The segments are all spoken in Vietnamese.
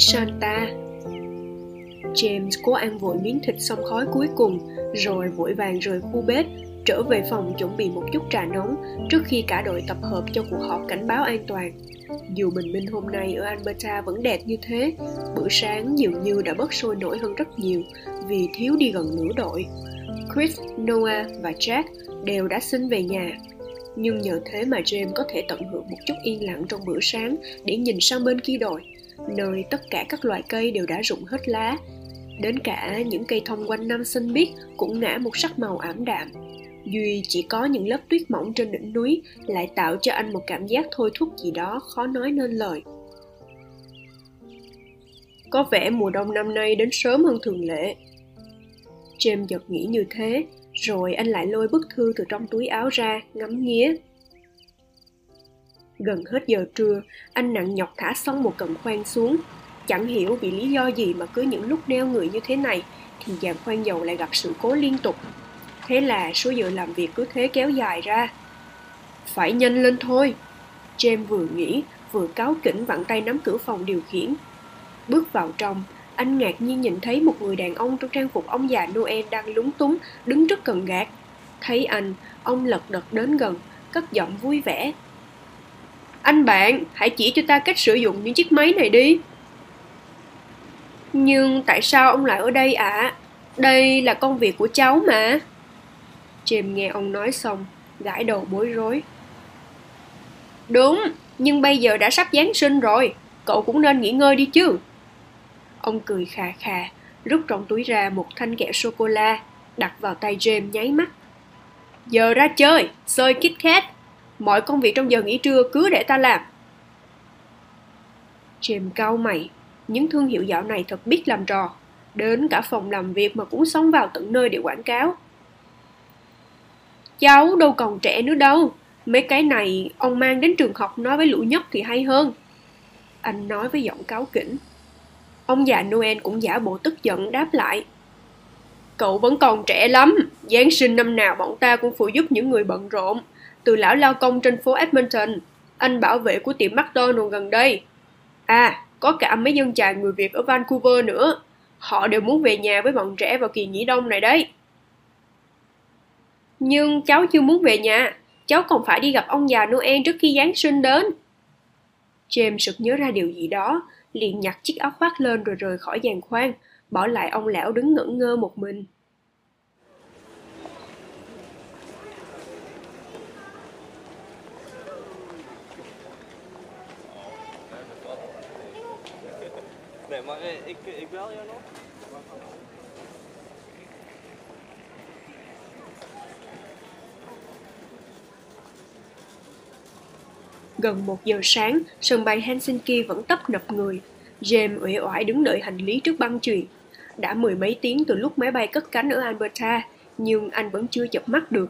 Santa. James cố ăn vội miếng thịt xong khói cuối cùng, rồi vội vàng rời khu bếp, trở về phòng chuẩn bị một chút trà nóng trước khi cả đội tập hợp cho cuộc họp cảnh báo an toàn. Dù bình minh hôm nay ở Alberta vẫn đẹp như thế, bữa sáng dường như đã bớt sôi nổi hơn rất nhiều vì thiếu đi gần nửa đội. Chris, Noah và Jack đều đã xin về nhà. Nhưng nhờ thế mà James có thể tận hưởng một chút yên lặng trong bữa sáng để nhìn sang bên kia đội, nơi tất cả các loài cây đều đã rụng hết lá. Đến cả những cây thông quanh năm xanh biếc cũng ngã một sắc màu ảm đạm. Duy chỉ có những lớp tuyết mỏng trên đỉnh núi lại tạo cho anh một cảm giác thôi thúc gì đó khó nói nên lời. Có vẻ mùa đông năm nay đến sớm hơn thường lệ. James giật nghĩ như thế, rồi anh lại lôi bức thư từ trong túi áo ra, ngắm nghía. Gần hết giờ trưa, anh nặng nhọc thả xong một cần khoan xuống. Chẳng hiểu vì lý do gì mà cứ những lúc neo người như thế này, thì dàn khoan dầu lại gặp sự cố liên tục. Thế là số giờ làm việc cứ thế kéo dài ra. Phải nhanh lên thôi. James vừa nghĩ, vừa cáo kỉnh vặn tay nắm cửa phòng điều khiển. Bước vào trong, anh ngạc nhiên nhìn thấy một người đàn ông trong trang phục ông già Noel đang lúng túng đứng trước cần gạt. Thấy anh, ông lật đật đến gần, cất giọng vui vẻ. Anh bạn, hãy chỉ cho ta cách sử dụng những chiếc máy này đi. Nhưng tại sao ông lại ở đây ạ? À? Đây là công việc của cháu mà. James nghe ông nói xong, gãi đầu bối rối. Đúng, nhưng bây giờ đã sắp Giáng sinh rồi, cậu cũng nên nghỉ ngơi đi chứ. Ông cười khà khà, rút trong túi ra một thanh kẹo sô-cô-la, đặt vào tay James nháy mắt. Giờ ra chơi, sơi Kit Kat. Mọi công việc trong giờ nghỉ trưa cứ để ta làm. Jim cau mày, những thương hiệu dạo này thật biết làm trò. Đến cả phòng làm việc mà cũng sống vào tận nơi để quảng cáo. Cháu đâu còn trẻ nữa đâu. Mấy cái này ông mang đến trường học nói với lũ nhóc thì hay hơn. Anh nói với giọng cáo kỉnh. Ông già Noel cũng giả bộ tức giận đáp lại. Cậu vẫn còn trẻ lắm, Giáng sinh năm nào bọn ta cũng phụ giúp những người bận rộn. Từ lão lao công trên phố Edmonton, anh bảo vệ của tiệm McDonald gần đây. À, có cả mấy dân chài người Việt ở Vancouver nữa. Họ đều muốn về nhà với bọn trẻ vào kỳ nghỉ đông này đấy. Nhưng cháu chưa muốn về nhà, cháu còn phải đi gặp ông già Noel trước khi Giáng sinh đến. James sực nhớ ra điều gì đó, liền nhặt chiếc áo khoác lên rồi rời khỏi giàn khoan, bỏ lại ông lão đứng ngẩn ngơ một mình. Nee, maar ik, ik bel jou nog. Gần một giờ sáng, sân bay Helsinki vẫn tấp nập người. James uể oải đứng đợi hành lý trước băng chuyền. Đã mười mấy tiếng từ lúc máy bay cất cánh ở Alberta, nhưng anh vẫn chưa chập mắt được.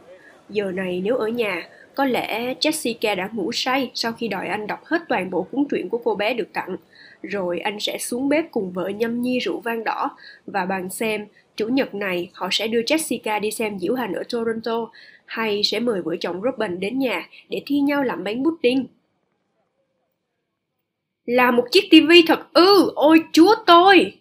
Giờ này nếu ở nhà, có lẽ Jessica đã ngủ say sau khi đòi anh đọc hết toàn bộ cuốn truyện của cô bé được tặng. Rồi anh sẽ xuống bếp cùng vợ nhâm nhi rượu vang đỏ và bàn xem chủ nhật này họ sẽ đưa Jessica đi xem diễu hành ở Toronto hay sẽ mời vợ chồng Robin đến nhà để thi nhau làm bánh pudding. Là một chiếc tivi thật ư, ôi chúa tôi!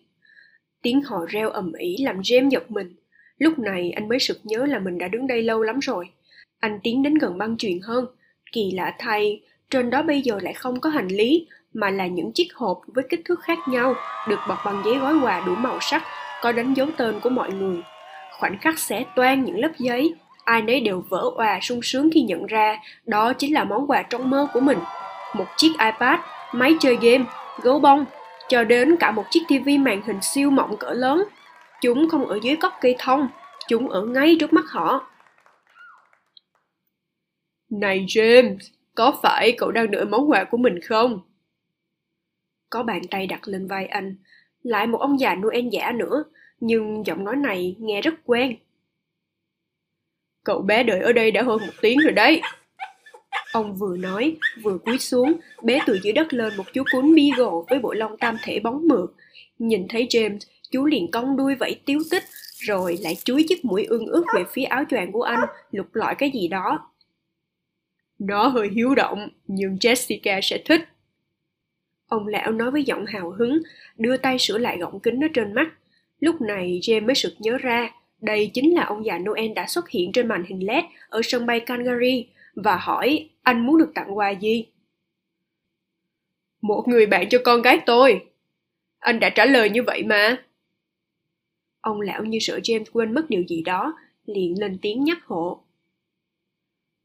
Tiếng họ reo ầm ĩ làm James giật mình. Lúc này anh mới sực nhớ là mình đã đứng đây lâu lắm rồi. Anh tiến đến gần băng chuyền hơn. Kỳ lạ thay, trên đó bây giờ lại không có hành lý, mà là những chiếc hộp với kích thước khác nhau, được bọc bằng giấy gói quà đủ màu sắc, có đánh dấu tên của mọi người. Khoảnh khắc xé toan những lớp giấy, ai nấy đều vỡ òa sung sướng khi nhận ra đó chính là món quà trong mơ của mình. Một chiếc iPad máy chơi game, gấu bông, cho đến cả một chiếc tivi màn hình siêu mỏng cỡ lớn. Chúng không ở dưới gốc cây thông, chúng ở ngay trước mắt họ. Này James, có phải cậu đang đợi món quà của mình không? Có bàn tay đặt lên vai anh, lại một ông già Noel giả nữa, nhưng giọng nói này nghe rất quen. Cậu bé đợi ở đây đã hơn một tiếng rồi đấy. Ông vừa nói, vừa cúi xuống, bé từ dưới đất lên một chú cún beagle với bộ lông tam thể bóng mượt. Nhìn thấy James, chú liền cong đuôi vẫy tiếu tích, rồi lại chúi chiếc mũi ương ướt về phía áo choàng của anh, lục lọi cái gì đó. Nó hơi hiếu động, nhưng Jessica sẽ thích. Ông lão nói với giọng hào hứng, đưa tay sửa lại gọng kính ở trên mắt. Lúc này James mới sực nhớ ra, đây chính là ông già Noel đã xuất hiện trên màn hình LED ở sân bay Calgary và hỏi anh muốn được tặng quà gì. Một người bạn cho con gái tôi. Anh đã trả lời như vậy mà. Ông lão như sợ James quên mất điều gì đó, liền lên tiếng nhắc hộ.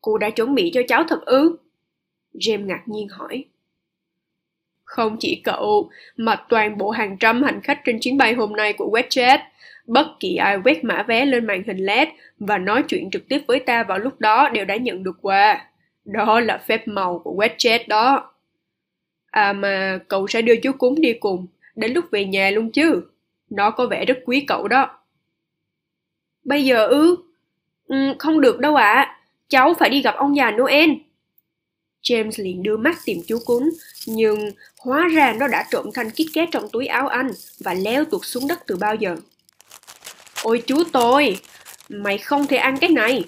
Cô đã chuẩn bị cho cháu thật ư? James ngạc nhiên hỏi. Không chỉ cậu, mà toàn bộ hàng trăm hành khách trên chuyến bay hôm nay của WestJet. Bất kỳ ai quét mã vé lên màn hình LED và nói chuyện trực tiếp với ta vào lúc đó đều đã nhận được quà. Đó là phép màu của WestJet đó. À mà cậu sẽ đưa chú cúng đi cùng, đến lúc về nhà luôn chứ. Nó có vẻ rất quý cậu đó. Bây giờ ư? Ừ, không được đâu ạ. À. Cháu phải đi gặp ông già Noel. James liền đưa mắt tìm chú cún, nhưng hóa ra nó đã trộm thanh kít két trong túi áo anh và leo tuột xuống đất từ bao giờ. Ôi chú tôi, mày không thể ăn cái này.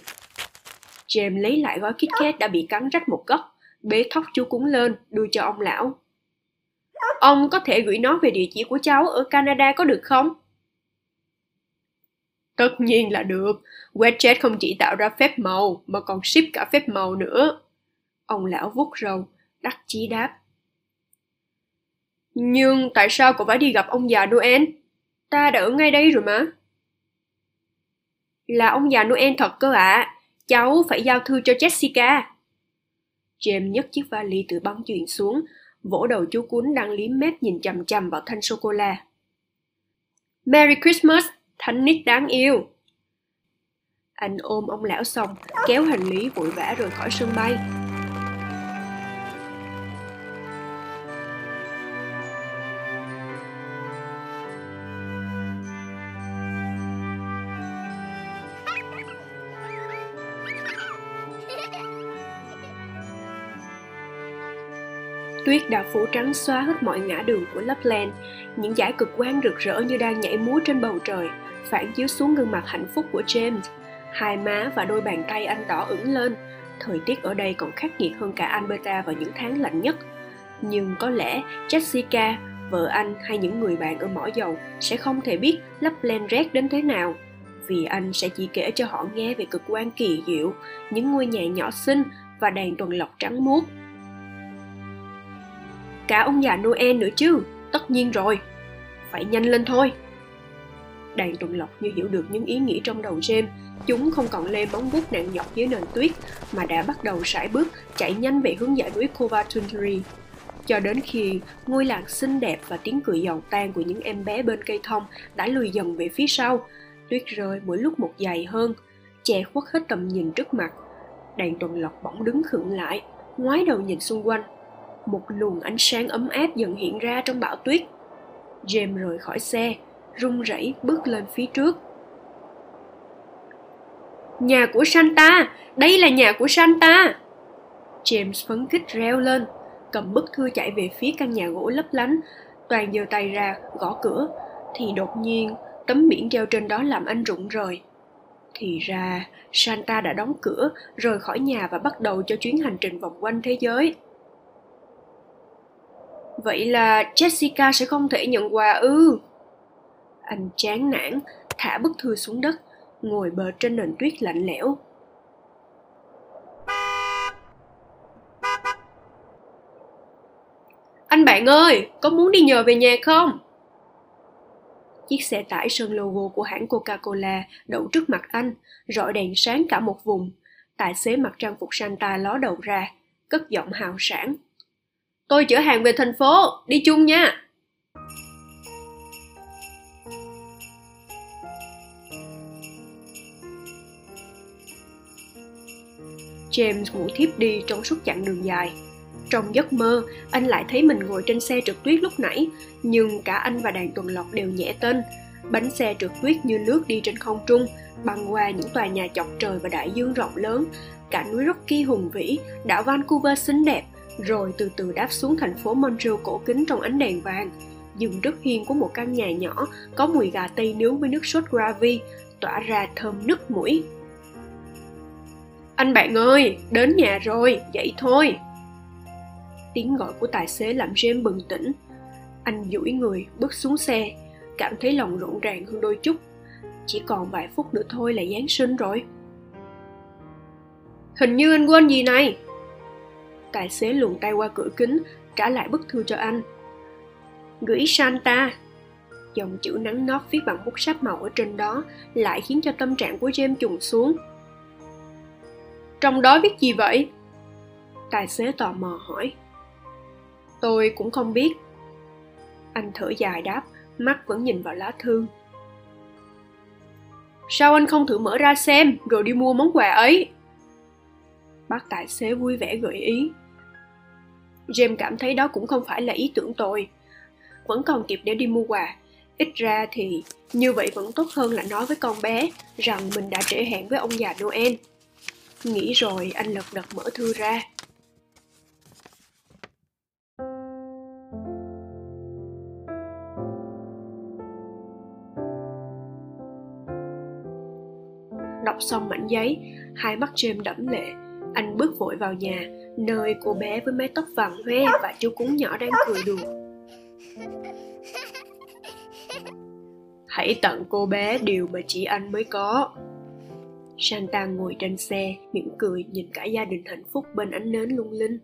James lấy lại gói kít két đã bị cắn rách một góc, bế thóc chú cún lên, đưa cho ông lão. Ông có thể gửi nó về địa chỉ của cháu ở Canada có được không? Tất nhiên là được. WeChat không chỉ tạo ra phép màu mà còn ship cả phép màu nữa. Ông lão vuốt râu, đắc chí đáp. Nhưng tại sao cậu phải đi gặp ông già Noel? Ta đã ở ngay đây rồi mà. Là ông già Noel thật cơ ạ. À. Cháu phải giao thư cho Jessica. James nhấc chiếc vali từ băng chuyền xuống, vỗ đầu chú cún đang liếm mép nhìn chằm chằm vào thanh sô-cô-la. Merry Christmas, thánh nít đáng yêu. Anh ôm ông lão xong, kéo hành lý vội vã rời khỏi sân bay. Tuyết đã phủ trắng xóa hết mọi ngã đường của Lapland, những dải cực quang rực rỡ như đang nhảy múa trên bầu trời, phản chiếu xuống gương mặt hạnh phúc của James. Hai má và đôi bàn tay anh đỏ ửng lên, thời tiết ở đây còn khắc nghiệt hơn cả Alberta vào những tháng lạnh nhất. Nhưng có lẽ Jessica, vợ anh hay những người bạn ở mỏ dầu sẽ không thể biết Lapland rét đến thế nào vì anh sẽ chỉ kể cho họ nghe về cực quan kỳ diệu, những ngôi nhà nhỏ xinh và đàn tuần lộc trắng muốt Cả ông già Noel nữa chứ, tất nhiên rồi. Phải nhanh lên thôi. Đàn tuần lộc như hiểu được những ý nghĩ trong đầu James, chúng không còn lê bóng bút nặng nhọc dưới nền tuyết, mà đã bắt đầu sải bước chạy nhanh về hướng dãy núi Covatuntry. Cho đến khi ngôi làng xinh đẹp và tiếng cười giòn tan của những em bé bên cây thông đã lùi dần về phía sau, tuyết rơi mỗi lúc một dày hơn, che khuất hết tầm nhìn trước mặt. Đàn tuần lộc bỗng đứng khựng lại, ngoái đầu nhìn xung quanh một luồng ánh sáng ấm áp dần hiện ra trong bão tuyết. James rời khỏi xe, run rẩy bước lên phía trước. Nhà của Santa! Đây là nhà của Santa! James phấn khích reo lên, cầm bức thư chạy về phía căn nhà gỗ lấp lánh, toàn giơ tay ra, gõ cửa, thì đột nhiên tấm biển treo trên đó làm anh rụng rời. Thì ra, Santa đã đóng cửa, rời khỏi nhà và bắt đầu cho chuyến hành trình vòng quanh thế giới. Vậy là Jessica sẽ không thể nhận quà ư? Anh chán nản, thả bức thư xuống đất, ngồi bờ trên nền tuyết lạnh lẽo. Anh bạn ơi, có muốn đi nhờ về nhà không? Chiếc xe tải sơn logo của hãng Coca-Cola đậu trước mặt anh, rọi đèn sáng cả một vùng. Tài xế mặc trang phục Santa ló đầu ra, cất giọng hào sản. Tôi chở hàng về thành phố, đi chung nha. James ngủ thiếp đi trong suốt chặng đường dài. Trong giấc mơ, anh lại thấy mình ngồi trên xe trượt tuyết lúc nãy, nhưng cả anh và đàn tuần lộc đều nhẹ tên. Bánh xe trượt tuyết như nước đi trên không trung, băng qua những tòa nhà chọc trời và đại dương rộng lớn, cả núi Rocky hùng vĩ, đảo Vancouver xinh đẹp, rồi từ từ đáp xuống thành phố Montreal cổ kính trong ánh đèn vàng, dừng trước hiên của một căn nhà nhỏ có mùi gà tây nướng với nước sốt gravy, tỏa ra thơm nức mũi. Anh bạn ơi, đến nhà rồi, dậy thôi. Tiếng gọi của tài xế làm James bừng tỉnh. Anh duỗi người, bước xuống xe, cảm thấy lòng rộn ràng hơn đôi chút. Chỉ còn vài phút nữa thôi là Giáng sinh rồi. Hình như anh quên gì này. Tài xế luồn tay qua cửa kính, trả lại bức thư cho anh. Gửi Santa. Dòng chữ nắng nót viết bằng bút sáp màu ở trên đó lại khiến cho tâm trạng của James trùng xuống. Trong đó viết gì vậy? Tài xế tò mò hỏi. Tôi cũng không biết. Anh thở dài đáp, mắt vẫn nhìn vào lá thư. Sao anh không thử mở ra xem rồi đi mua món quà ấy? Bác tài xế vui vẻ gợi ý. James cảm thấy đó cũng không phải là ý tưởng tồi. Vẫn còn kịp để đi mua quà. Ít ra thì như vậy vẫn tốt hơn là nói với con bé rằng mình đã trễ hẹn với ông già Noel. Nghĩ rồi anh lật đật mở thư ra. Đọc xong mảnh giấy, hai mắt James đẫm lệ. Anh bước vội vào nhà, nơi cô bé với mái tóc vàng hoe và chú cún nhỏ đang cười đùa. Hãy tặng cô bé điều mà chỉ anh mới có. Santa ngồi trên xe, mỉm cười nhìn cả gia đình hạnh phúc bên ánh nến lung linh.